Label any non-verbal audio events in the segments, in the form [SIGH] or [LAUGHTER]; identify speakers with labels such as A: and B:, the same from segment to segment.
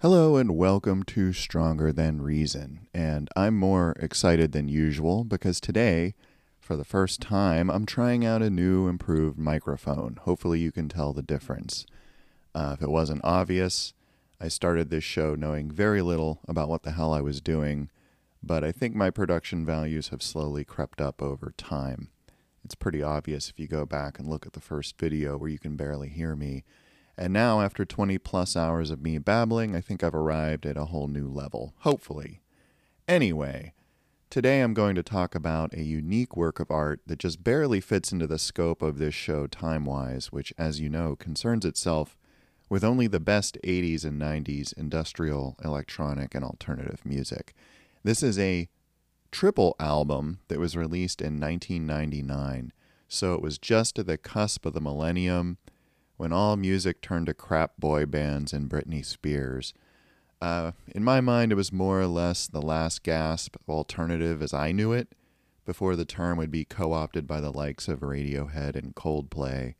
A: Hello and welcome to Stronger Than Reason. And I'm more excited than usual because today, for the first time, I'm trying out a new improved microphone. Hopefully, you can tell the difference. Uh, if it wasn't obvious, I started this show knowing very little about what the hell I was doing, but I think my production values have slowly crept up over time. It's pretty obvious if you go back and look at the first video where you can barely hear me and now, after 20 plus hours of me babbling, I think I've arrived at a whole new level, hopefully. Anyway, today I'm going to talk about a unique work of art that just barely fits into the scope of this show time wise, which, as you know, concerns itself with only the best 80s and 90s industrial, electronic, and alternative music. This is a triple album that was released in 1999, so it was just at the cusp of the millennium when all music turned to crap boy bands and Britney Spears. Uh, in my mind, it was more or less the last gasp of alternative as I knew it, before the term would be co opted by the likes of Radiohead and Coldplay.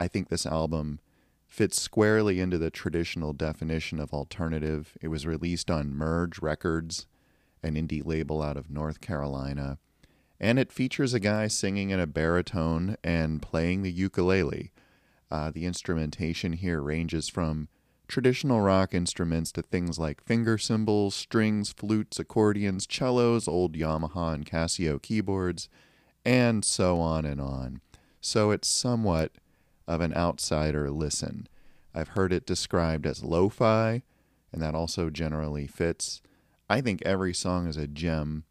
A: I think this album fits squarely into the traditional definition of alternative. It was released on Merge Records, an indie label out of North Carolina, and it features a guy singing in a baritone and playing the ukulele. Uh, the instrumentation here ranges from traditional rock instruments to things like finger cymbals, strings, flutes, accordions, cellos, old Yamaha and Casio keyboards, and so on and on. So it's somewhat of an outsider listen. I've heard it described as lo fi, and that also generally fits. I think every song is a gem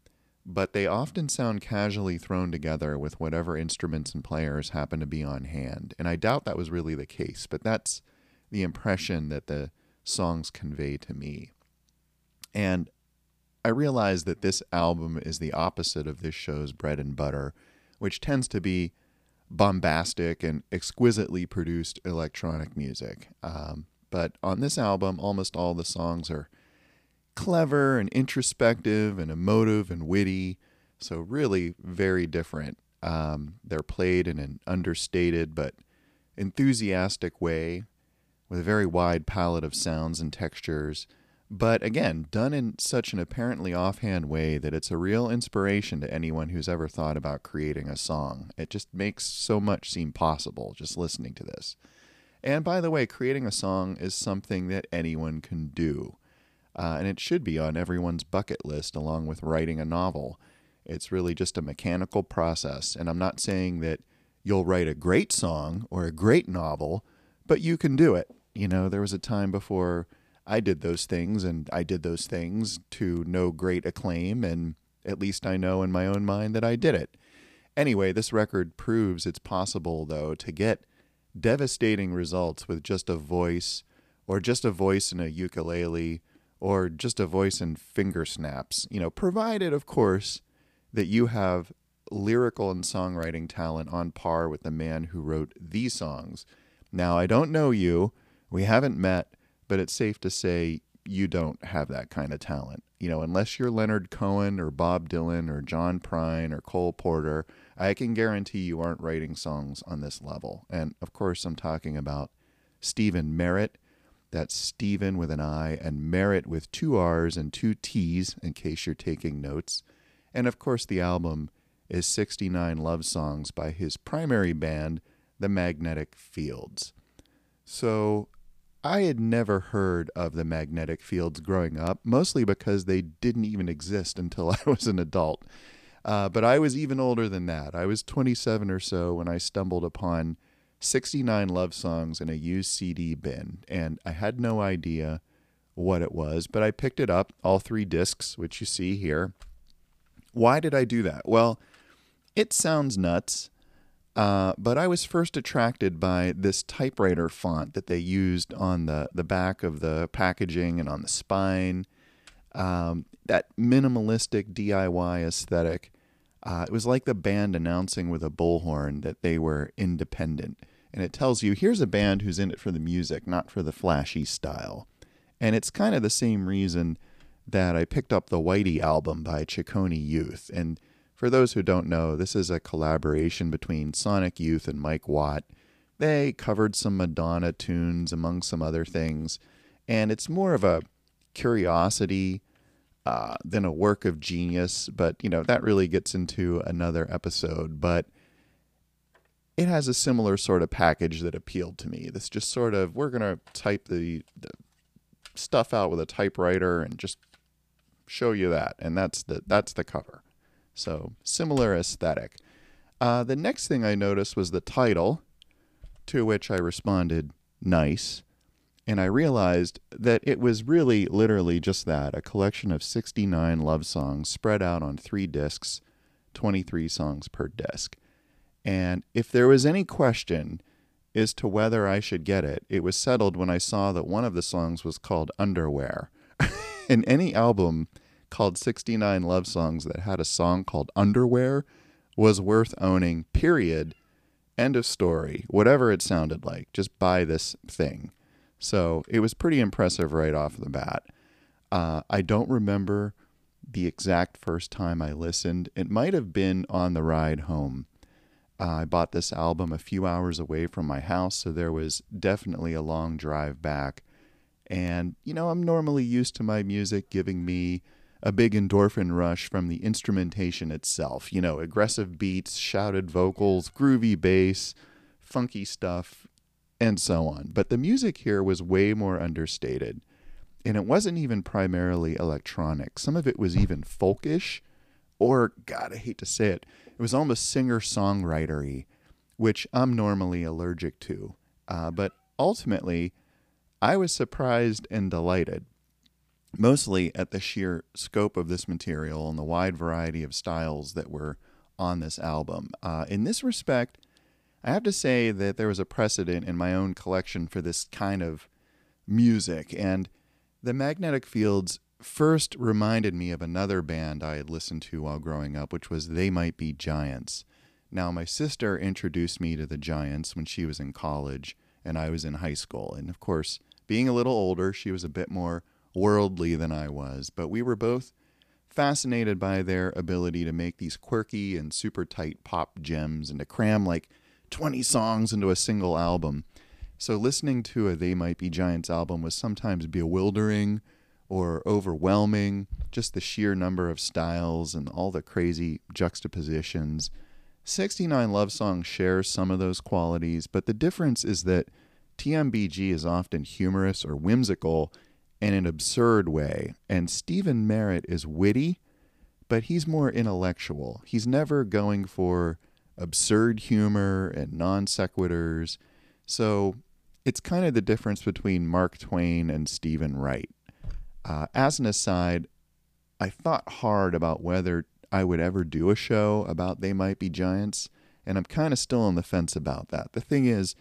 A: but they often sound casually thrown together with whatever instruments and players happen to be on hand. And I doubt that was really the case, but that's the impression that the songs convey to me. And I realize that this album is the opposite of this show's bread and butter, which tends to be bombastic and exquisitely produced electronic music. Um, but on this album, almost all the songs are clever and introspective and emotive and witty. So, really very different. Um, they're played in an understated but enthusiastic way with a very wide palette of sounds and textures. But again, done in such an apparently offhand way that it's a real inspiration to anyone who's ever thought about creating a song. It just makes so much seem possible just listening to this. And by the way, creating a song is something that anyone can do uh, and it should be on everyone's bucket list along with writing a novel. It's really just a mechanical process, and I'm not saying that you'll write a great song or a great novel, but you can do it. You know, there was a time before I did those things, and I did those things to no great acclaim, and at least I know in my own mind that I did it. Anyway, this record proves it's possible, though, to get devastating results with just a voice or just a voice in a ukulele or just a voice and finger snaps, you know, provided, of course, that you have lyrical and songwriting talent on par with the man who wrote these songs. Now, I don't know you, we haven't met, but it's safe to say you don't have that kind of talent. You know, unless you're Leonard Cohen or Bob Dylan or John Prine or Cole Porter, I can guarantee you aren't writing songs on this level. And of course, I'm talking about Stephen Merritt that's Stephen with an I and Merritt with two R's and two T's, in case you're taking notes. And of course, the album is 69 love songs by his primary band, The Magnetic Fields. So I had never heard of the Magnetic Fields growing up, mostly because they didn't even exist until [LAUGHS] I was an adult. Uh, but I was even older than that. I was 27 or so when I stumbled upon 69 love songs in a used CD bin, and I had no idea what it was, but I picked it up, all three discs, which you see here. Why did I do that? Well, it sounds nuts, uh, but I was first attracted by this typewriter font that they used on the, the back of the packaging and on the spine. Um, that minimalistic DIY aesthetic. Uh, it was like the band announcing with a bullhorn that they were independent and it tells you here's a band who's in it for the music, not for the flashy style. And it's kind of the same reason that I picked up the Whitey album by Ciccone Youth. And for those who don't know, this is a collaboration between Sonic Youth and Mike Watt. They covered some Madonna tunes among some other things, and it's more of a curiosity uh, than a work of genius. But, you know, that really gets into another episode. But it has a similar sort of package that appealed to me. This just sort of, we're to type the, the stuff out with a typewriter and just show you that. And that's the, that's the cover. So similar aesthetic. Uh, the next thing I noticed was the title, to which I responded, nice. And I realized that it was really literally just that a collection of 69 love songs spread out on three discs, 23 songs per disc. And if there was any question as to whether I should get it, it was settled when I saw that one of the songs was called Underwear. [LAUGHS] and any album called 69 Love Songs that had a song called Underwear was worth owning, period. End of story. Whatever it sounded like, just buy this thing. So it was pretty impressive right off the bat. Uh, I don't remember the exact first time I listened. It might have been on the ride home. Uh, I bought this album a few hours away from my house, so there was definitely a long drive back. And, you know, I'm normally used to my music giving me a big endorphin rush from the instrumentation itself. You know, aggressive beats, shouted vocals, groovy bass, funky stuff, and so on. But the music here was way more understated. And it wasn't even primarily electronic. Some of it was even folkish, or, God, I hate to say it, it was almost singer songwritery, which I'm normally allergic to. Uh, but ultimately, I was surprised and delighted mostly at the sheer scope of this material and the wide variety of styles that were on this album. Uh, in this respect, I have to say that there was a precedent in my own collection for this kind of music, and the Magnetic Fields first reminded me of another band I had listened to while growing up, which was They Might Be Giants. Now, my sister introduced me to the Giants when she was in college and I was in high school. And of course, being a little older, she was a bit more worldly than I was, but we were both fascinated by their ability to make these quirky and super tight pop gems and to cram like 20 songs into a single album. So listening to a They Might Be Giants album was sometimes bewildering or overwhelming, just the sheer number of styles and all the crazy juxtapositions. 69 Love Songs shares some of those qualities, but the difference is that TMBG is often humorous or whimsical in an absurd way. And Stephen Merritt is witty, but he's more intellectual. He's never going for absurd humor and non sequiturs. So it's kind of the difference between Mark Twain and Steven Wright. Uh, as an aside, I thought hard about whether I would ever do a show about They Might Be Giants, and I'm kind of still on the fence about that. The thing is,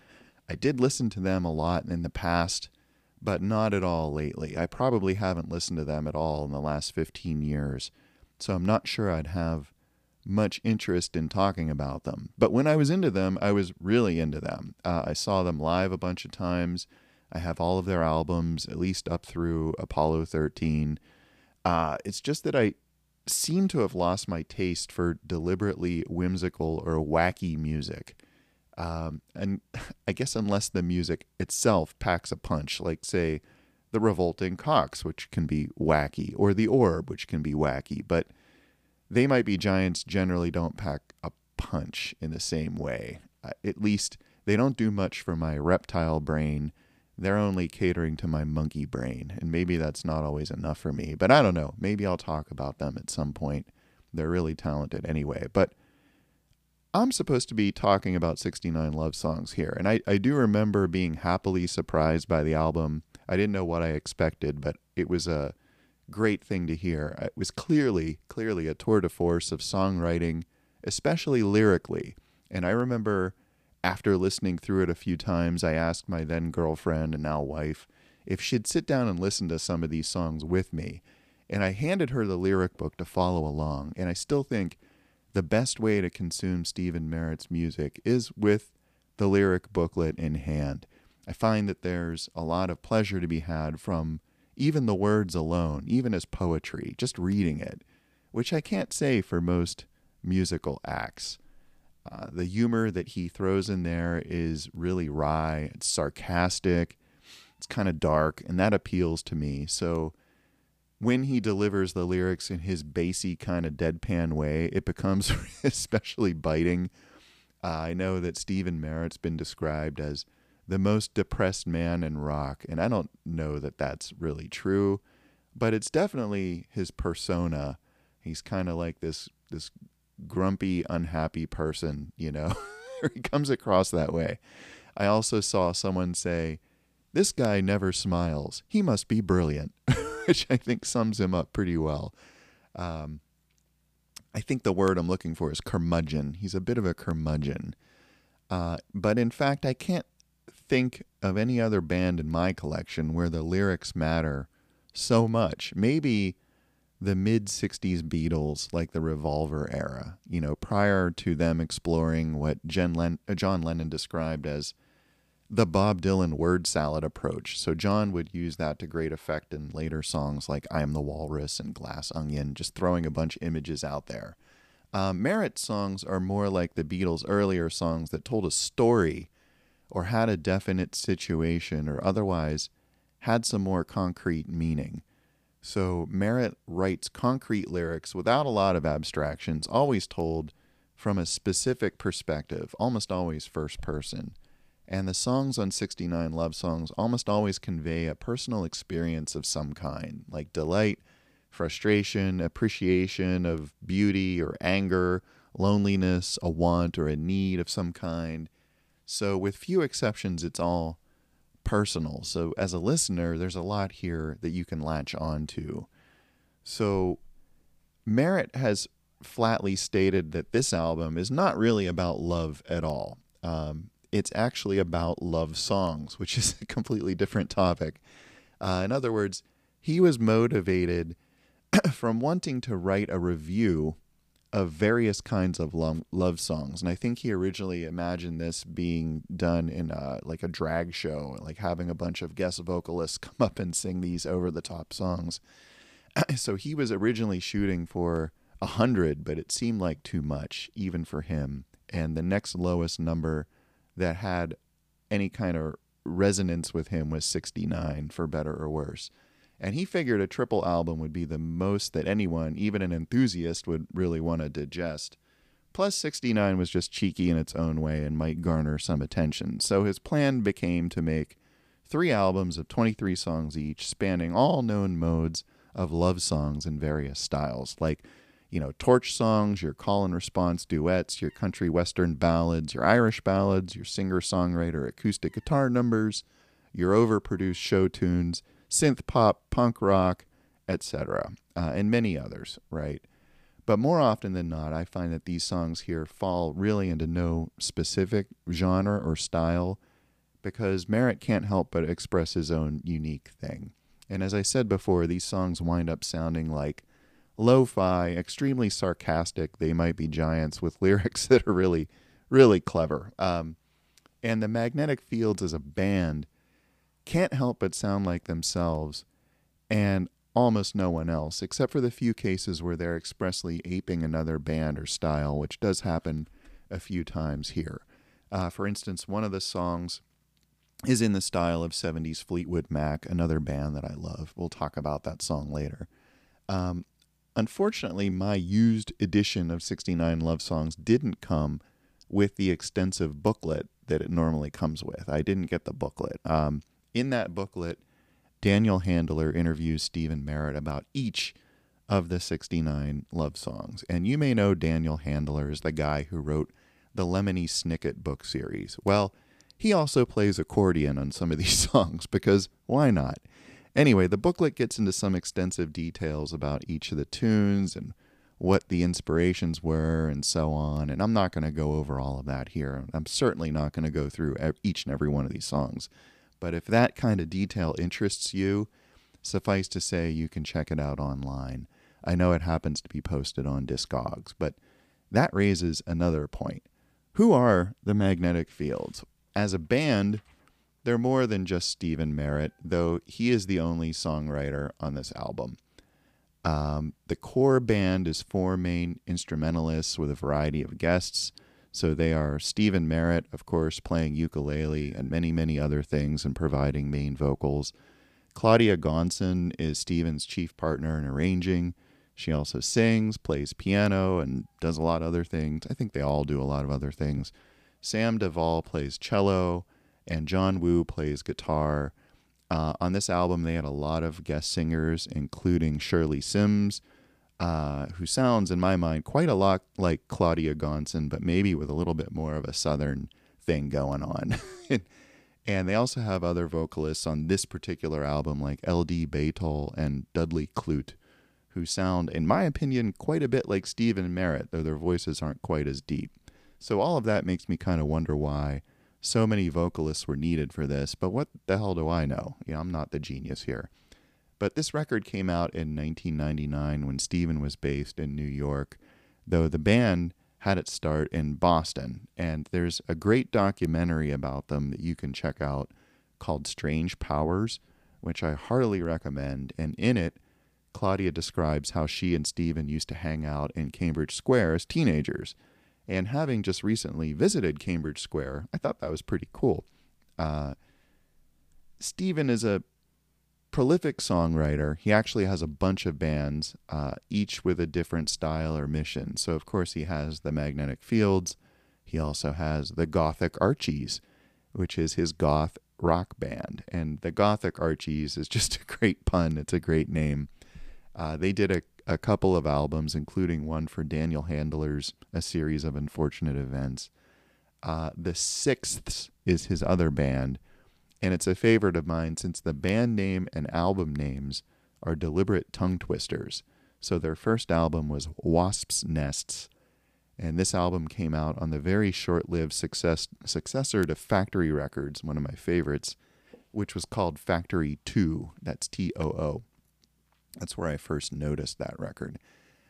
A: I did listen to them a lot in the past, but not at all lately. I probably haven't listened to them at all in the last 15 years, so I'm not sure I'd have much interest in talking about them. But when I was into them, I was really into them. Uh, I saw them live a bunch of times. I have all of their albums, at least up through Apollo 13. Uh, it's just that I seem to have lost my taste for deliberately whimsical or wacky music. Um, and [LAUGHS] I guess unless the music itself packs a punch, like, say, the Revolting Cocks, which can be wacky, or the Orb, which can be wacky, but they might be giants generally don't pack a punch in the same way. Uh, at least they don't do much for my reptile brain. They're only catering to my monkey brain, and maybe that's not always enough for me. But I don't know. Maybe I'll talk about them at some point. They're really talented anyway. But I'm supposed to be talking about 69 love songs here. And I, I do remember being happily surprised by the album. I didn't know what I expected, but it was a great thing to hear. It was clearly, clearly a tour de force of songwriting, especially lyrically. And I remember after listening through it a few times, I asked my then girlfriend and now wife if she'd sit down and listen to some of these songs with me. And I handed her the lyric book to follow along. And I still think the best way to consume Stephen Merritt's music is with the lyric booklet in hand. I find that there's a lot of pleasure to be had from even the words alone, even as poetry, just reading it, which I can't say for most musical acts. Uh, the humor that he throws in there is really wry, it's sarcastic, it's kind of dark, and that appeals to me. So when he delivers the lyrics in his bassy kind of deadpan way, it becomes [LAUGHS] especially biting. Uh, I know that Stephen Merritt's been described as the most depressed man in rock, and I don't know that that's really true, but it's definitely his persona. He's kind of like this this grumpy, unhappy person, you know. [LAUGHS] he comes across that way. I also saw someone say, "This guy never smiles. He must be brilliant." [LAUGHS] which I think sums him up pretty well. Um, I think the word I'm looking for is curmudgeon. He's a bit of a curmudgeon. Uh, but in fact, I can't think of any other band in my collection where the lyrics matter so much. Maybe the mid 60s Beatles, like the Revolver era, you know, prior to them exploring what Len- uh, John Lennon described as the Bob Dylan word salad approach. So John would use that to great effect in later songs like I Am the Walrus and Glass Onion, just throwing a bunch of images out there. Um, Merritt songs are more like the Beatles' earlier songs that told a story or had a definite situation or otherwise had some more concrete meaning. So Merritt writes concrete lyrics without a lot of abstractions, always told from a specific perspective, almost always first person. And the songs on 69 Love Songs almost always convey a personal experience of some kind, like delight, frustration, appreciation of beauty or anger, loneliness, a want or a need of some kind. So, with few exceptions, it's all personal. So, as a listener, there's a lot here that you can latch on to. So, Merritt has flatly stated that this album is not really about love at all. Um, it's actually about love songs, which [LAUGHS] is a completely different topic. Uh, in other words, he was motivated [CLEARS THROAT] from wanting to write a review of various kinds of love, love songs. And I think he originally imagined this being done in a, like a drag show, like having a bunch of guest vocalists [LAUGHS] come up and sing these over the top songs. [CLEARS THROAT] so he was originally shooting for a hundred, but it seemed like too much, even for him. And the next lowest number that had any kind of resonance with him was 69 for better or worse. And he figured a triple album would be the most that anyone, even an enthusiast, would really want to digest. Plus, 69 was just cheeky in its own way and might garner some attention. So his plan became to make three albums of 23 songs each, spanning all known modes of love songs in various styles, like you know, torch songs, your call and response duets, your country western ballads, your Irish ballads, your singer songwriter acoustic guitar numbers, your overproduced show tunes, synth pop, punk rock, etc., uh, and many others, right? But more often than not, I find that these songs here fall really into no specific genre or style because Merritt can't help but express his own unique thing. And as I said before, these songs wind up sounding like lo fi, extremely sarcastic. They might be giants with [LAUGHS] lyrics that are really, really clever. Um, and the Magnetic Fields as a band can't help but sound like themselves and almost no one else, except for the few cases where they're expressly aping another band or style, which does happen a few times here. Uh, for instance, one of the songs is in the style of 70s Fleetwood Mac, another band that I love. We'll talk about that song later. Um, Unfortunately, my used edition of 69 Love Songs didn't come with the extensive booklet that it normally comes with. I didn't get the booklet. Um, in that booklet, Daniel Handler interviews Stephen Merritt about each of the 69 love songs. And you may know Daniel Handler is the guy who wrote the Lemony Snicket book series. Well, he also plays accordion on some of these [LAUGHS] songs because why not? Anyway, the booklet gets into some extensive details about each of the tunes and what the inspirations were and so on. And I'm not going to go over all of that here. I'm certainly not going to go through each and every one of these songs. But if that kind of detail interests you, suffice to say you can check it out online. I know it happens to be posted on Discogs, but that raises another point. Who are the magnetic fields? As a band, they're more than just Stephen Merritt, though he is the only songwriter on this album. Um, the core band is four main instrumentalists with a variety of guests. So they are Stephen Merritt, of course, playing ukulele and many, many other things and providing main vocals. Claudia Gonson is Stephen's chief partner in arranging. She also sings, plays piano, and does a lot of other things. I think they all do a lot of other things. Sam Davol plays cello, and John Woo plays guitar. Uh, on this album, they had a lot of guest singers, including Shirley Sims, uh, who sounds, in my mind, quite a lot like Claudia Gonson, but maybe with a little bit more of a southern thing going on. [LAUGHS] and they also have other vocalists on this particular album, like L.D. Beghtol and Dudley Klute, who sound, in my opinion, quite a bit like Stephen Merritt, though their voices aren't quite as deep. So all of that makes me kind of wonder why so many vocalists were needed for this, but what the hell do I know? You know, I'm not the genius here. But this record came out in 1999 when Stephen was based in New York, though the band had its start in Boston. And there's a great documentary about them that you can check out called Strange Powers, which I heartily recommend. And in it, Claudia describes how she and Stephen used to hang out in Cambridge Square as teenagers. And having just recently visited Cambridge Square, I thought that was pretty cool. Uh, Steven is a prolific songwriter. He actually has a bunch of bands, uh, each with a different style or mission. So, of course, he has the Magnetic Fields. He also has the Gothic Archies, which is his goth rock band. And the Gothic Archies is [LAUGHS] just a great pun. It's a great name. Uh, they did a, a couple of albums, including one for Daniel Handler's A Series of Unfortunate Events. Uh, the Sixths is his other band, and it's a favorite of mine since the band name and album names are deliberate tongue twisters. So their first album was Wasp's Nests, and this album came out on the very short-lived success, successor to Factory Records, one of my favorites, which was called Factory Too. That's T-O-O. That's where I first noticed that record.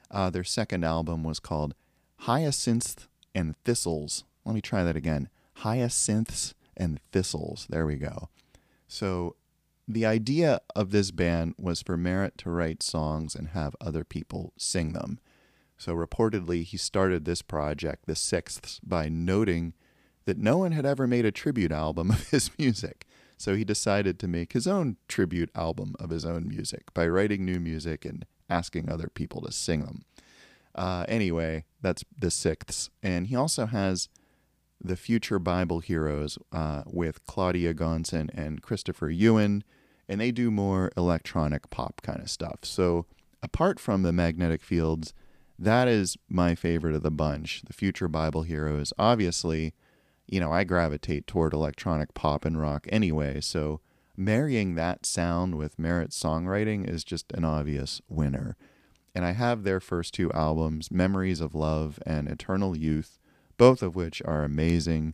A: Uh, their second album was called Hyacinths and Thistles. Let me try that again. Hyacinths and Thistles. There we go. So, the idea of this band was for Merritt to write songs and have other people sing them. So, reportedly, he started this project, the Sixths, by noting that no one had ever made a tribute album [LAUGHS] of his music. So he decided to make his own tribute album of his own music by writing new music and asking other people to sing them. Uh, anyway, that's the sixths. And he also has the Future Bible Heroes uh, with Claudia Gonson and Christopher Ewen, and they do more electronic pop kind of stuff. So apart from the magnetic fields, that is my favorite of the bunch. The Future Bible Heroes, obviously, you know, I gravitate toward electronic pop and rock anyway, so marrying that sound with Merritt's songwriting is just an obvious winner. And I have their first two albums, Memories of Love and Eternal Youth, both of which are amazing.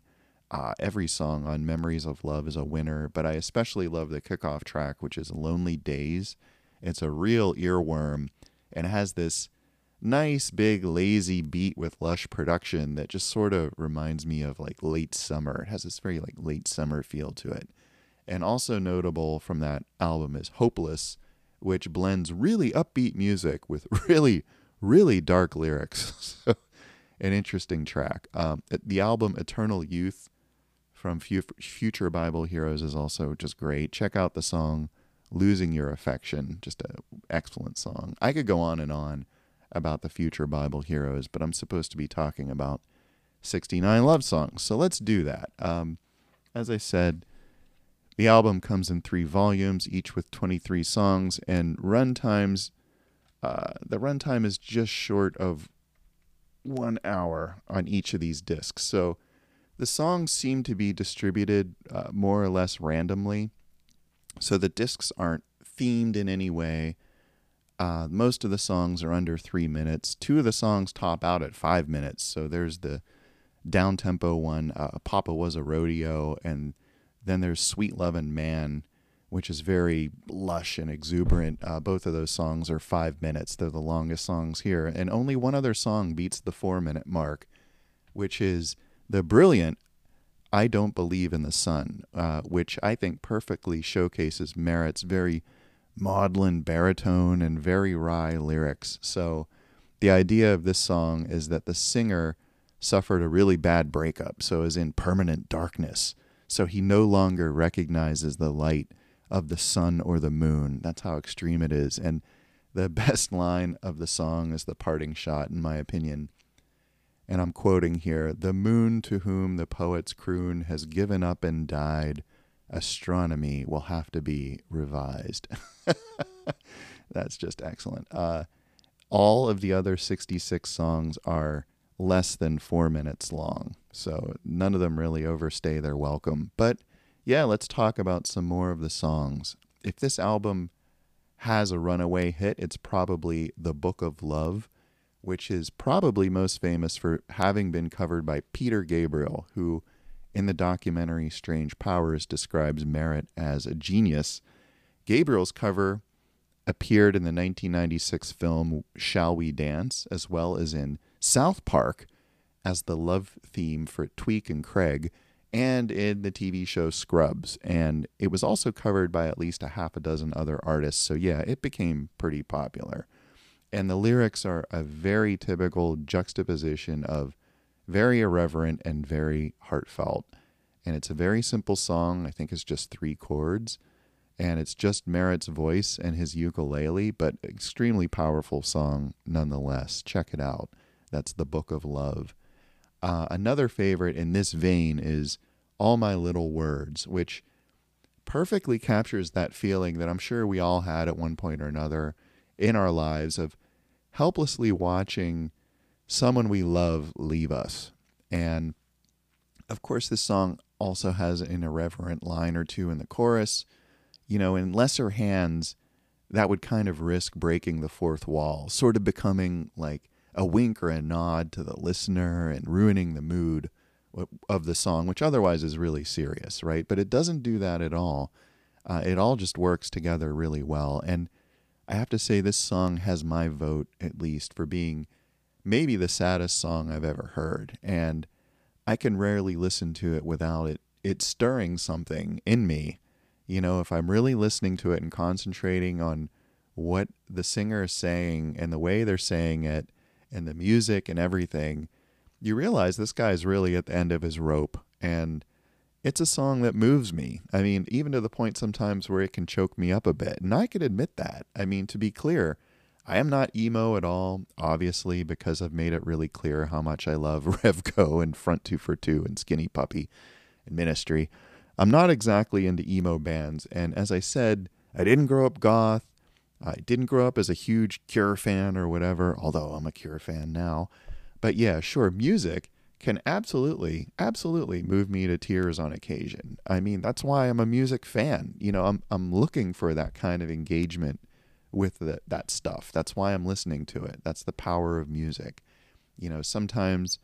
A: Uh, every song on Memories of Love is a winner, but I especially love the kickoff track, which is Lonely Days. It's a real earworm and has this nice big lazy beat with lush production that just sort of reminds me of like late summer. It has this very like late summer feel to it. And also notable from that album is Hopeless, which blends really upbeat music with [LAUGHS] really really dark lyrics. [LAUGHS] so an interesting track. Um, the album Eternal Youth from Future Bible Heroes is also just great. Check out the song Losing Your Affection, just an excellent song. I could go on and on about the future Bible heroes, but I'm supposed to be talking about 69 love songs. So let's do that. Um, as I said, the album comes in three volumes, each with 23 songs, and run times. Uh, the runtime is just short of one hour on each of these discs. So the songs seem to be distributed uh, more or less randomly. So the discs aren't themed in any way. Uh, most of the songs are under three minutes. Two of the songs top out at five minutes. So there's the down tempo one, uh, Papa Was a Rodeo, and then there's Sweet Lovin' Man, which is very lush and exuberant. Uh, both of those songs are five minutes. They're the longest songs here. And only one other song beats the four minute mark, which is the brilliant I Don't Believe in the Sun, uh, which I think perfectly showcases Merritt's very maudlin baritone and very wry lyrics. So the idea of this song is that the singer suffered a really bad breakup, so is in permanent darkness. So he no longer recognizes the light of the sun or the moon. That's how extreme it is. And the [LAUGHS] best line of the song is the parting shot, in my opinion. And I'm quoting here The moon to whom the poet's croon has given up and died, astronomy will have to be revised. [LAUGHS] That's just excellent. Uh, all of the other 66 songs are less than four minutes long, so none of them really overstay their welcome. But yeah, let's talk about some more of the songs. If this album has a runaway hit, it's probably The Book of Love, which is probably most famous for having been covered by Peter Gabriel, who in the documentary Strange Powers describes Merritt as a genius. Gabriel's cover appeared in the 1996 film Shall We Dance, as well as in South Park as the love theme for Tweek and Craig, and in the TV show Scrubs. And it was also covered by at least a half a dozen other artists. So, yeah, it became pretty popular. And the lyrics are a very typical juxtaposition of very irreverent and very heartfelt. And it's a very simple song. I think it's just three chords and it's just Merritt's voice and his ukulele, but extremely powerful song nonetheless. Check it out. That's The Book of Love. Uh, another favorite in this vein is All My Little Words, which perfectly captures that feeling that I'm sure we all had at one point or another in our lives of helplessly watching someone we love leave us. And of course, this song also has an irreverent line or two in the chorus you know, in lesser hands, that would kind of risk breaking the fourth wall, sort of becoming like a wink or a nod to the listener and ruining the mood of the song, which otherwise is really serious, right? But it doesn't do that at all. Uh, it all just works together really well. And I have to say, this song has my vote, at least, for being maybe the saddest song I've ever heard. And I can rarely listen to it without it, it stirring something in me you know, if I'm really listening to it and concentrating on what the singer is saying and the way they're saying it and the music and everything, you realize this guy's really at the end of his rope. And it's a song that moves me. I mean, even to the point sometimes where it can choke me up a bit. And I can admit that. I mean, to be clear, I am not emo at all, obviously, because I've made it really clear how much I love [LAUGHS] Revco and Front 242 and Skinny Puppy and Ministry. I'm not exactly into emo bands, and as I said, I didn't grow up goth. I didn't grow up as a huge Cure fan or whatever, although I'm a Cure fan now. But yeah, sure, music can absolutely, absolutely move me to tears on occasion. I mean, that's why I'm a music fan. You know, I'm I'm looking for that kind of engagement with the, that stuff. That's why I'm listening to it. That's the power of music. You know, sometimes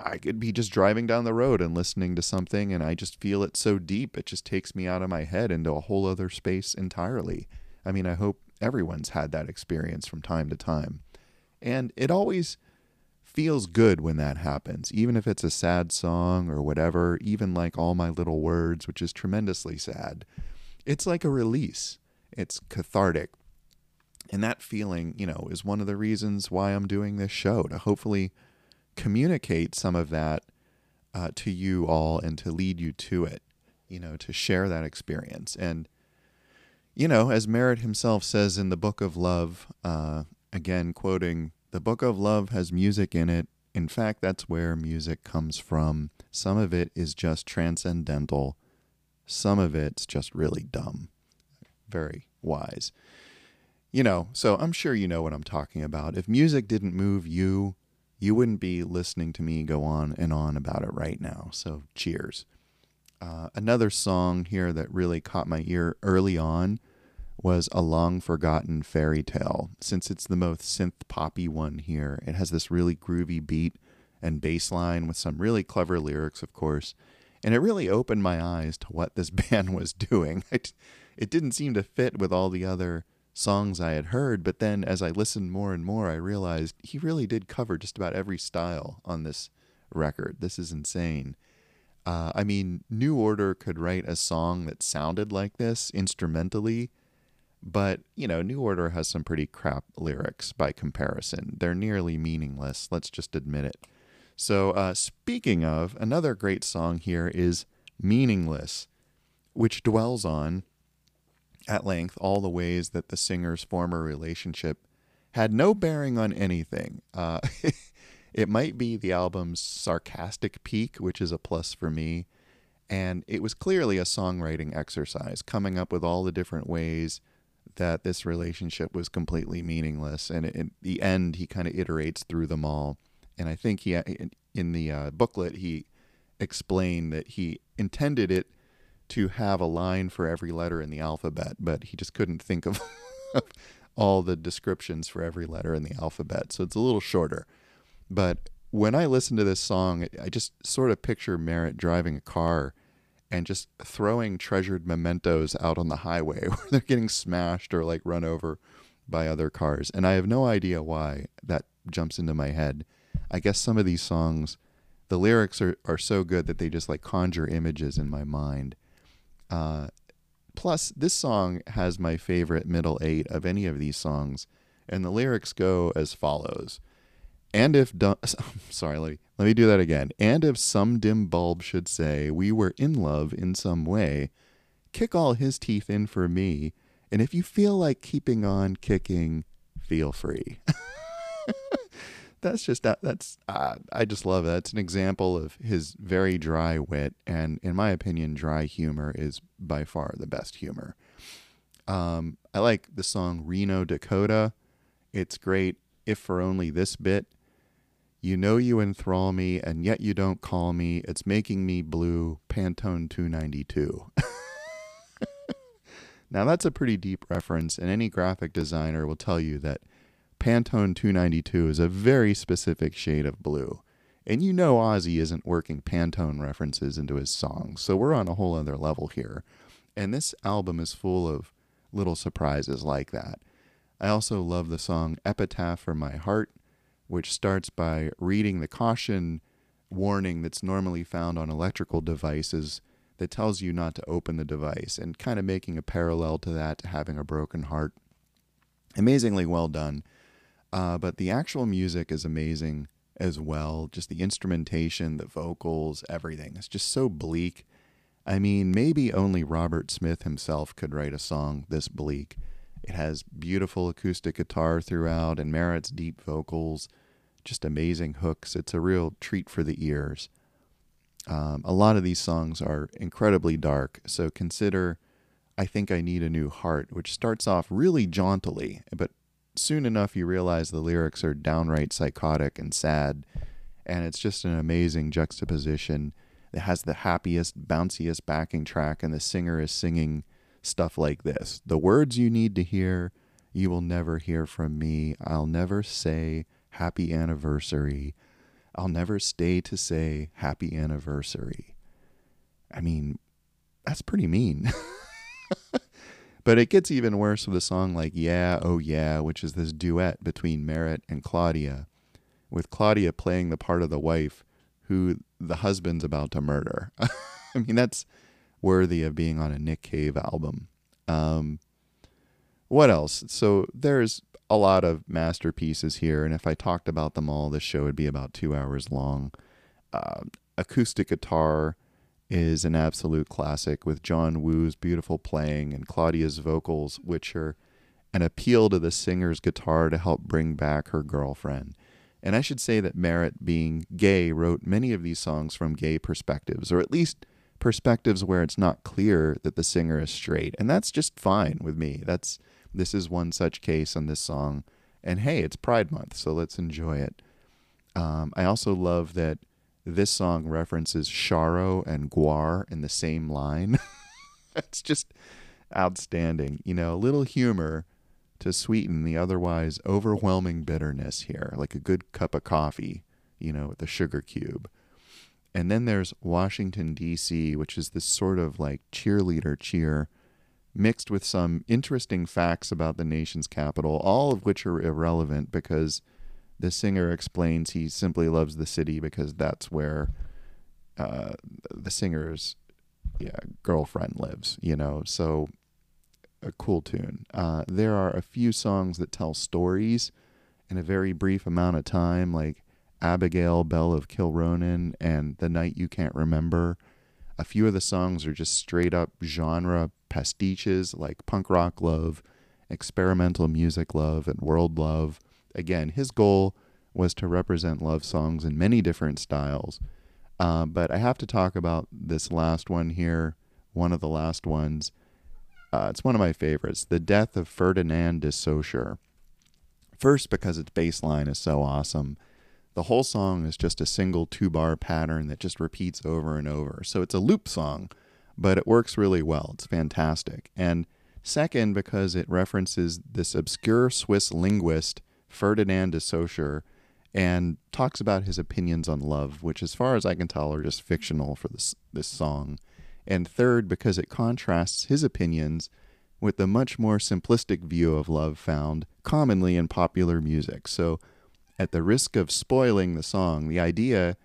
A: I could be just driving down the road and listening to something, and I just feel it so deep, it just takes me out of my head into a whole other space entirely. I mean, I hope everyone's had that experience from time to time. And it always feels good when that happens, even if it's a sad song or whatever, even like All My Little Words, which is tremendously sad. It's like a release, it's cathartic. And that feeling, you know, is one of the reasons why I'm doing this show to hopefully communicate some of that uh, to you all and to lead you to it, you know, to share that experience. And, you know, as Merritt himself says in the Book of Love, uh, again, quoting, the Book of Love has music in it. In fact, that's where music comes from. Some of it is just transcendental, some of it's just really dumb. Very wise. You know, so I'm sure you know what I'm talking about. If music didn't move you, you wouldn't be listening to me go on and on about it right now. So, cheers. Uh, another song here that really caught my ear early on was A Long Forgotten Fairy Tale. Since it's the most synth poppy one here, it has this really groovy beat and bass line with some really clever lyrics, of course. And it really opened my eyes to what this [LAUGHS] band was doing. [LAUGHS] It, it didn't seem to fit with all the other songs I had heard, but then as I listened more and more, I realized he really did cover just about every style on this record. This is insane. Uh, I mean, New Order could write a song that sounded like this instrumentally, but, you know, New Order has some pretty crap lyrics by comparison. They're nearly meaningless, let's just admit it. So, uh, speaking of, another great song here is Meaningless, which dwells on at length all the ways that the singer's former relationship had no bearing on anything. Uh, [LAUGHS] it might be the album's sarcastic peak, which is a plus for me. And it was clearly a songwriting exercise, coming up with all the different ways that this relationship was completely meaningless. And in the end, he kind of iterates through them all. And I think he, in the uh, booklet, he explained that he intended it to have a line for every letter in the alphabet, but he just couldn't think [LAUGHS] of all the descriptions for every letter in the alphabet. So it's a little shorter. But when I listen to this song, I just sort of picture Merritt driving a car and just throwing treasured mementos out on the highway [LAUGHS] where they're getting smashed or like run over by other cars. And I have no idea why that jumps into my head. I guess some of these songs, the lyrics are, are so good that they just like conjure images in my mind. Uh, plus, this song has my favorite middle eight of any of these songs, and the lyrics go as follows. And if [LAUGHS] sorry, let me, let me do that again. And if some dim bulb should say we were in love in some way, kick all his teeth in for me. And if you feel like keeping on kicking, feel free. [LAUGHS] that's just that that's uh, I just love that. It's an example of his very dry wit, and in my opinion, dry humor is by far the best humor. Um, I like the song Reno Dakota. It's great, if for only this bit. You know you enthrall me, and yet you don't call me. It's making me blue. Pantone 292. [LAUGHS] now that's a pretty deep reference, and any graphic designer will tell you that Pantone 292 is a very specific shade of blue. And you know Ozzy isn't working Pantone references into his songs, so we're on a whole other level here. And this album is full of little surprises like that. I also love the song Epitaph for My Heart, which starts by reading the caution warning that's normally found on electrical devices that tells you not to open the device and kind of making a parallel to that to having a broken heart. Amazingly well done. Uh, but the actual music is amazing as well. Just the instrumentation, the vocals, everything. It's just so bleak. I mean, maybe only Robert Smith himself could write a song this bleak. It has beautiful acoustic guitar throughout and Merritt's deep vocals, just amazing hooks. It's a real treat for the ears. Um, a lot of these songs are incredibly dark, so consider I Think I Need a New Heart, which starts off really jauntily, but soon enough you realize the lyrics are downright psychotic and sad and it's just an amazing juxtaposition it has the happiest bounciest backing track and the singer is singing stuff like this. The words you need to hear you will never hear from me. I'll never say happy anniversary. I'll never stay to say happy anniversary. I mean that's pretty mean. [LAUGHS] But it gets even worse with a song like Yeah, Oh Yeah, which is this duet between Merritt and Claudia, with Claudia playing the part of the wife who the husband's about to murder. [LAUGHS] I mean, that's worthy of being on a Nick Cave album. Um, what else? So there's a lot of masterpieces here, and if I talked about them all, this show would be about two hours long. Uh, acoustic guitar is an absolute classic with John Woo's beautiful playing and Claudia's vocals, which are an appeal to the singer's guitar to help bring back her girlfriend. And I should say that Merritt, being gay, wrote many of these songs from gay perspectives, or at least perspectives where it's not clear that the singer is straight. And that's just fine with me. That's this is one such case on this song. And hey, it's Pride Month, so let's enjoy it. Um, I also love that this song references Sharo and Gwar in the same line. [LAUGHS] it's just outstanding. You know, a little humor to sweeten the otherwise overwhelming bitterness here, like a good cup of coffee, you know, with a sugar cube. And then there's Washington, D.C., which is this sort of like cheerleader cheer mixed with some interesting facts about the nation's capital, all of which are irrelevant because the singer explains he simply loves the city because that's where uh, the singer's yeah, girlfriend lives, you know. So a cool tune. Uh, there are a few songs that tell stories in a very brief amount of time, like Abigail Belle of Kilronan and The Night You Can't Remember. A few of the songs are just straight up genre pastiches like punk rock love, experimental music love, and world love. Again, his goal was to represent love songs in many different styles. Uh, but I have to talk about this last one here, one of the last ones. Uh, it's one of my favorites The Death of Ferdinand de Saussure. First, because its bass line is so awesome. The whole song is just a single two bar pattern that just repeats over and over. So it's a loop song, but it works really well. It's fantastic. And second, because it references this obscure Swiss linguist, Ferdinand de Saussure, and talks about his opinions on love, which, as far as I can tell, are just fictional for this, this song. And third, because it contrasts his opinions with the much more simplistic view of love found commonly in popular music. So, at the risk of spoiling the song, the idea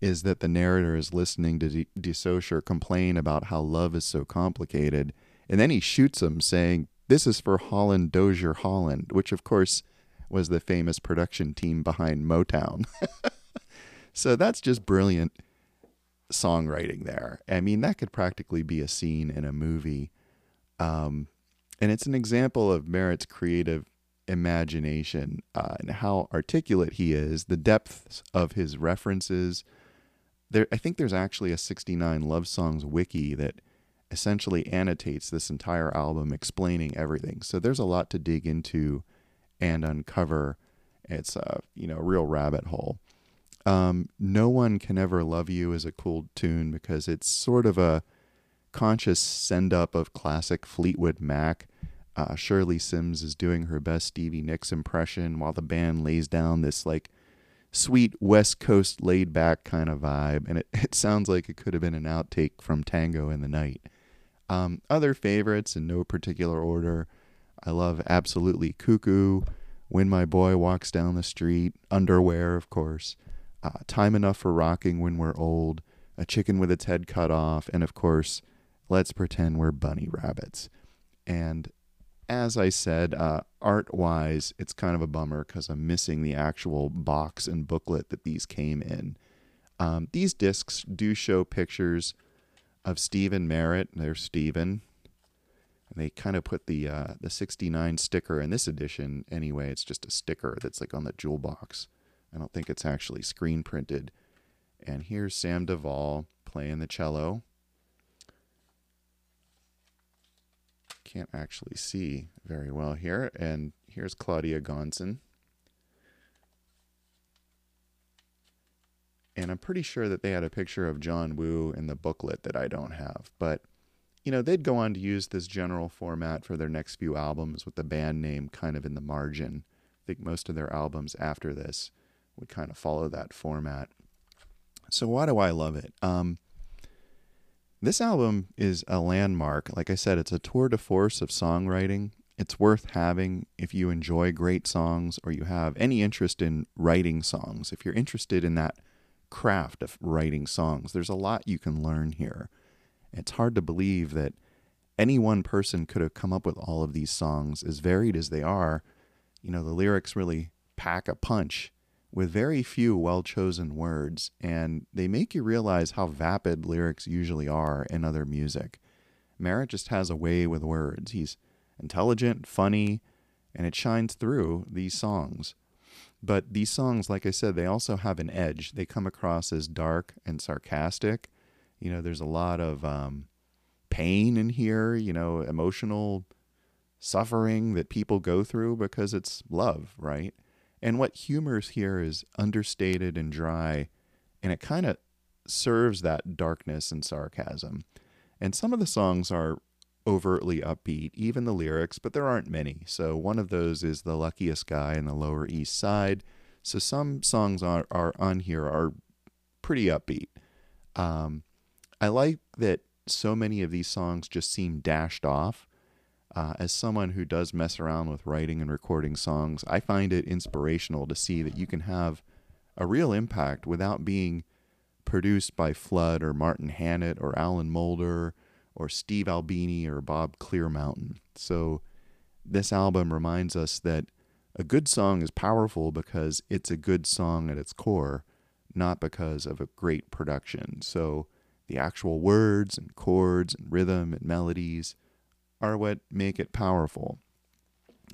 A: is that the narrator is listening to De, De Saussure complain about how love is so complicated, and then he shoots him, saying, This is for Holland Dozier Holland, which, of course, was the famous production team behind Motown. [LAUGHS] so that's just brilliant songwriting there. I mean, that could practically be a scene in a movie. Um, and it's an example of Merritt's creative imagination uh, and how articulate he is, the depths of his references. There, I think there's actually a 69 Love Songs wiki that essentially annotates this entire album, explaining everything. So there's a lot to dig into and uncover. It's a you know real rabbit hole. Um, no one can ever love you is a cool tune because it's sort of a conscious send up of classic Fleetwood Mac. Uh, Shirley Simms is doing her best Stevie Nicks impression while the band lays down this like sweet West Coast laid back kind of vibe, and it, [LAUGHS] it sounds like it could have been an outtake from Tango in the Night. Um, other favorites in no particular order I love Absolutely Cuckoo, When My Boy Walks Down the Street, Underwear, of course, uh, Time Enough for Rocking When We're Old, A Chicken with Its Head Cut Off, and of course, Let's Pretend We're Bunny Rabbits. And as I said, uh, art wise, it's kind of a bummer because I'm missing the actual box and booklet that these came in. Um, these discs do show pictures of Stephen Merritt. There's Stephen, and they kind of put the uh, the 69 sticker in this edition anyway. It's just a sticker that's like on the jewel box. I don't think it's actually screen printed. And here's Sam Davol playing the cello. Can't actually see very well here. And here's Claudia Gonson. And I'm pretty sure that they had a picture of John Woo in the booklet that I don't have. But you know, they'd go on to use this general format for their next few albums with the band name kind of in the margin. I think most of their albums after this would kind of follow that format. So why do I love it? Um, this album is a landmark. Like I said, it's a tour de force of songwriting. It's worth having if you enjoy great songs or you have any interest in writing songs. If you're interested in that craft of writing songs, there's a lot you can learn here. It's hard to believe that any one person could have come up with all of these songs, as varied as they are. You know, the lyrics really pack a punch with very few well chosen words, and they make you realize how vapid lyrics usually are in other music. Merritt just has a way with words. He's intelligent, funny, and it shines through these songs. But these songs, like I said, they also have an edge. They come across as dark and sarcastic, you know, there's a lot of um, pain in here, you know, emotional suffering that people go through because it's love, right? And what humors here is understated and dry, and it kind of serves that darkness and sarcasm. And some of the songs are overtly upbeat, even the lyrics, but there aren't many. So one of those is The Luckiest Guy in the Lower East Side. So some songs are, are on here are pretty upbeat. Um, I like that so many of these songs just seem dashed off. Uh, as someone who does mess around with writing and recording songs, I find it inspirational to see that you can have a real impact without being produced by Flood or Martin Hannett or Alan Moulder or Steve Albini or Bob Clearmountain. So this album reminds us that a good song is powerful because it's a good song at its core, not because of a great production. So The actual words and chords and rhythm and melodies are what make it powerful.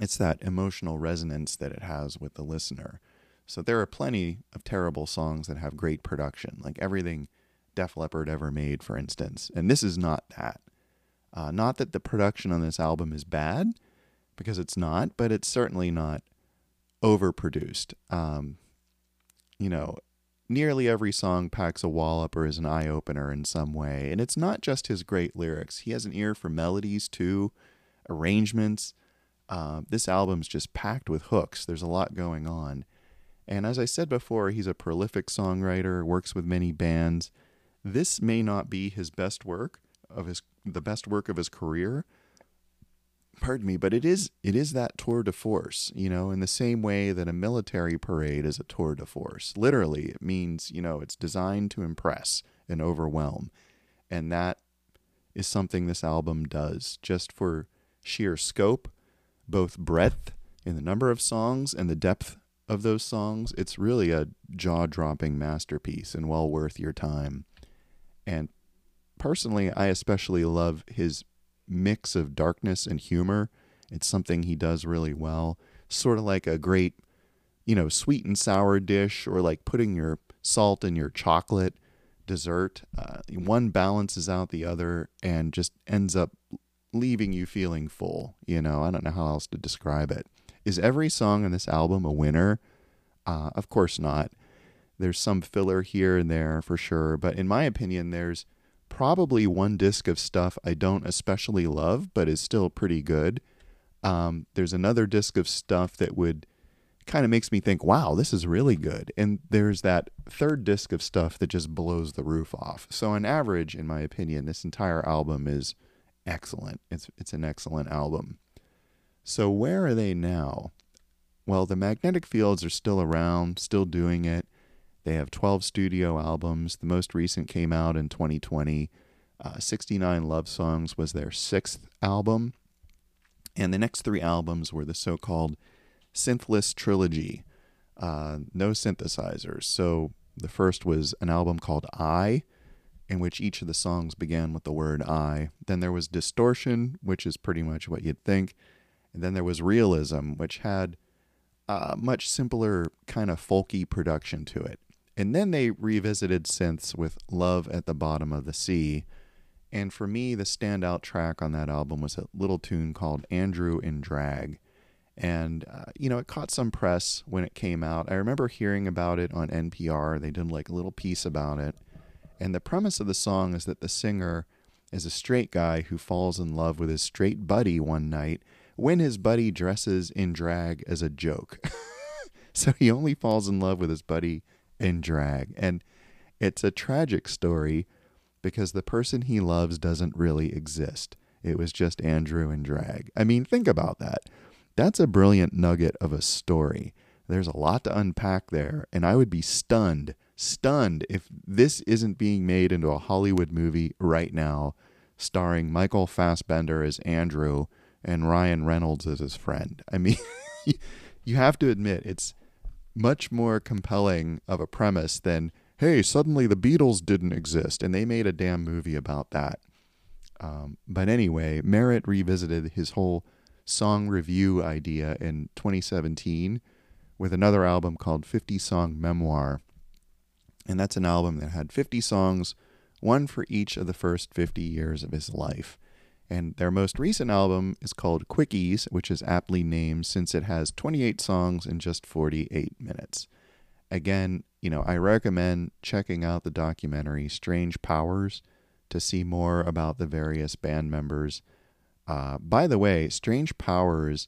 A: It's that emotional resonance that it has with the listener. So there are plenty of terrible songs that have great production, like everything Def Leppard ever made, for instance. And this is not that. Uh, not that the production on this album is bad, because it's not, but it's certainly not overproduced. Um, you know, nearly every song packs a wallop or is an eye opener in some way. And it's not just his great lyrics, he has an ear for melodies too, arrangements. Uh, this album's just packed with hooks. There's a lot going on. And as I said before, he's a prolific songwriter, works with many bands. This may not be his best work of his the best work of his career, pardon me, but it is it is that tour de force, you know, in the same way that a military parade is a tour de force. Literally, it means, you know, it's designed to impress and overwhelm. And that is something this album does just for sheer scope, both breadth in the number of songs and the depth of those songs. It's really a jaw-dropping masterpiece and well worth your time. And personally, I especially love his mix of darkness and humor. It's something he does really well. Sort of like a great, you know, sweet and sour dish, or like putting your salt in your chocolate dessert. Uh, one balances out the other and just ends up leaving you feeling full. You know, I don't know how else to describe it. Is every song on this album a winner? Uh, of course not. There's some filler here and there for sure, but in my opinion, there's probably one disc of stuff I don't especially love, but is still pretty good. Um, there's another disc of stuff that would kind of makes me think, wow, this is really good. And there's that third disc of stuff that just blows the roof off. So on average, in my opinion, this entire album is excellent. It's it's an excellent album. So where are they now? Well, the magnetic fields are still around, still doing it. They have 12 studio albums. The most recent came out in 2020. Uh, 69 Love Songs was their sixth album. And the next three albums were the so called Synthless Trilogy. Uh, no synthesizers. So the first was an album called I, in which each of the songs began with the word I. Then there was Distortion, which is pretty much what you'd think. And then there was Realism, which had a much simpler kind of folky production to it. And then they revisited synths with Love at the Bottom of the Sea. And for me, the standout track on that album was a little tune called Andrew in Drag. And, uh, you know, it caught some press when it came out. I remember hearing about it on NPR. They did like a little piece about it. And the premise of the song is that the singer is a straight guy who falls in love with his straight buddy one night when his buddy dresses in drag as a joke. [LAUGHS] so he only falls in love with his buddy in drag. And it's a tragic story because the person he loves doesn't really exist. It was just Andrew in drag. I mean, think about that. That's a brilliant nugget of a story. There's a lot to unpack there, and I would be stunned, stunned if this isn't being made into a Hollywood movie right now, starring Michael Fassbender as Andrew and Ryan Reynolds as his friend. I mean, [LAUGHS] you have to admit it's much more compelling of a premise than, hey, suddenly the Beatles didn't exist, and they made a damn movie about that. Um, but anyway, Merritt revisited his whole song review idea in 2017 with another album called 50 Song Memoir. And that's an album that had 50 songs, one for each of the first 50 years of his life. And their most recent album is called Quickies, which is aptly named since it has 28 songs in just 48 minutes. Again, you know, I recommend checking out the documentary Strange Powers to see more about the various band members. Uh, by the way, Strange Powers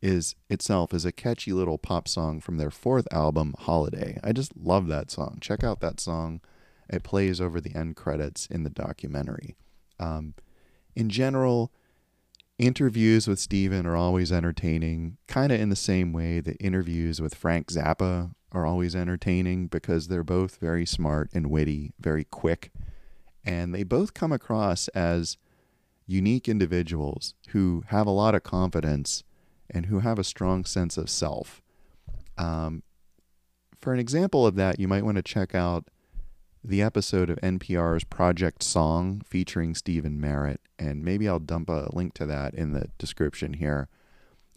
A: is itself is a catchy little pop song from their fourth album, Holiday. I just love that song. Check out that song. It plays over the end credits in the documentary. Um, in general, interviews with Stephen are always entertaining, kind of in the same way that interviews with Frank Zappa are always entertaining because they're both very smart and witty, very quick, and they both come across as unique individuals who have a lot of confidence and who have a strong sense of self. Um, for an example of that, you might want to check out the episode of NPR's Project Song featuring Stephen Merritt, and maybe I'll dump a link to that in the description here.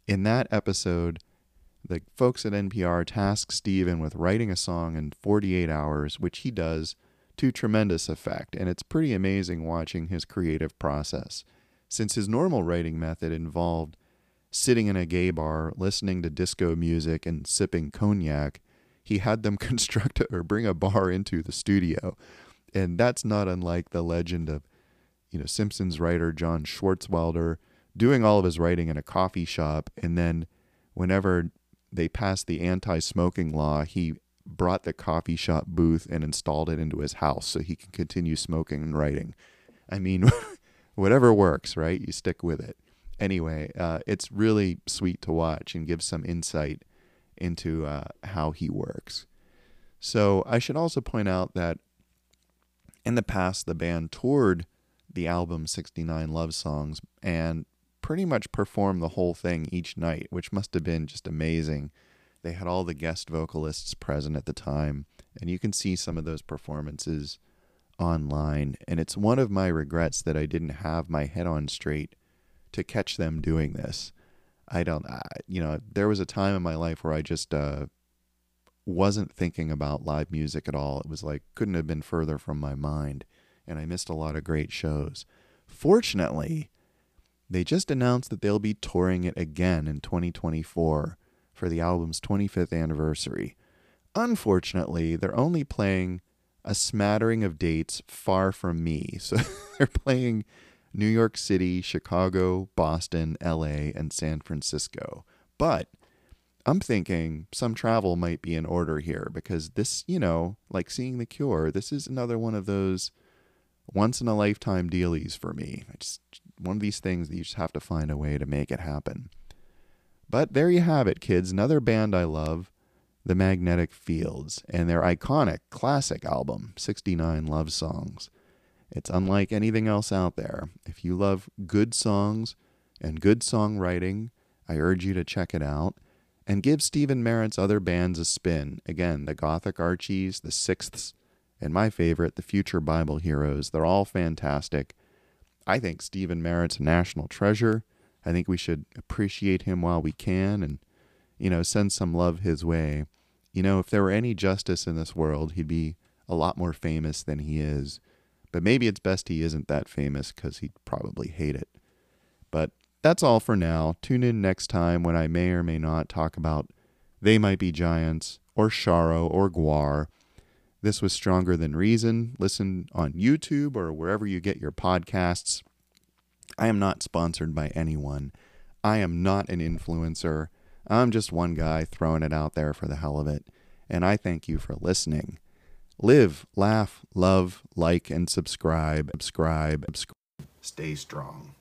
A: In that episode, the folks at NPR task Stephen with writing a song in 48 hours, which he does to tremendous effect, and it's pretty amazing watching his creative process. Since his normal writing method involved sitting in a gay bar, listening to disco music, and sipping cognac, he had them [LAUGHS] construct or bring a bar into the studio. And that's not unlike the legend of, you know, Simpsons writer John Swartzwelder doing all of his writing in a coffee shop. And then whenever they passed the anti smoking law, he brought the coffee shop booth and installed it into his house so he can continue smoking and writing. I mean, [LAUGHS] whatever works, right? You stick with it. Anyway, uh, it's really sweet to watch and gives some insight into uh, how he works. So I should also point out that in the past, the band toured the album 69 Love Songs and pretty much performed the whole thing each night, which must have been just amazing. They had all the guest vocalists present at the time, and you can see some of those performances online. And it's one of my regrets that I didn't have my head on straight to catch them doing this. I don't, I, you know, there was a time in my life where I just uh, wasn't thinking about live music at all. It was like, couldn't have been further from my mind. And I missed a lot of great shows. Fortunately, they just announced that they'll be touring it again in 2024 for the album's 25th anniversary. Unfortunately, they're only playing a smattering of dates far from me. [LAUGHS] So they're playing New York City, Chicago, Boston, LA, and San Francisco. But I'm thinking some travel might be in order here because this, you know, like seeing The Cure, this is another one of those once in a lifetime dealies for me. It's one of these things that you just have to find a way to make it happen. But there you have it, kids. Another band I love, The Magnetic Fields, and their iconic classic album, 69 Love Songs. It's unlike anything else out there. If you love good songs and good songwriting, I urge you to check it out and give Stephen Merritt's other bands a spin. Again, the Gothic Archies, the Sixths, and my favorite, the Future Bible Heroes. They're all fantastic. I think Stephen Merritt's a national treasure. I think we should appreciate him while we can and, you know, send some love his way. You know, if there were any justice in this world, he'd be a lot more famous than he is. But maybe it's best he isn't that famous because he'd probably hate it. But that's all for now. Tune in next time when I may or may not talk about They Might Be Giants or Sharo or GWAR. This was Stronger Than Reason. Listen on YouTube or wherever you get your podcasts. I am not sponsored by anyone. I am not an influencer. I'm just one guy throwing it out there for the hell of it. And I thank you for listening. Live, laugh, love, like, and subscribe. Subscribe. subscribe. Stay strong.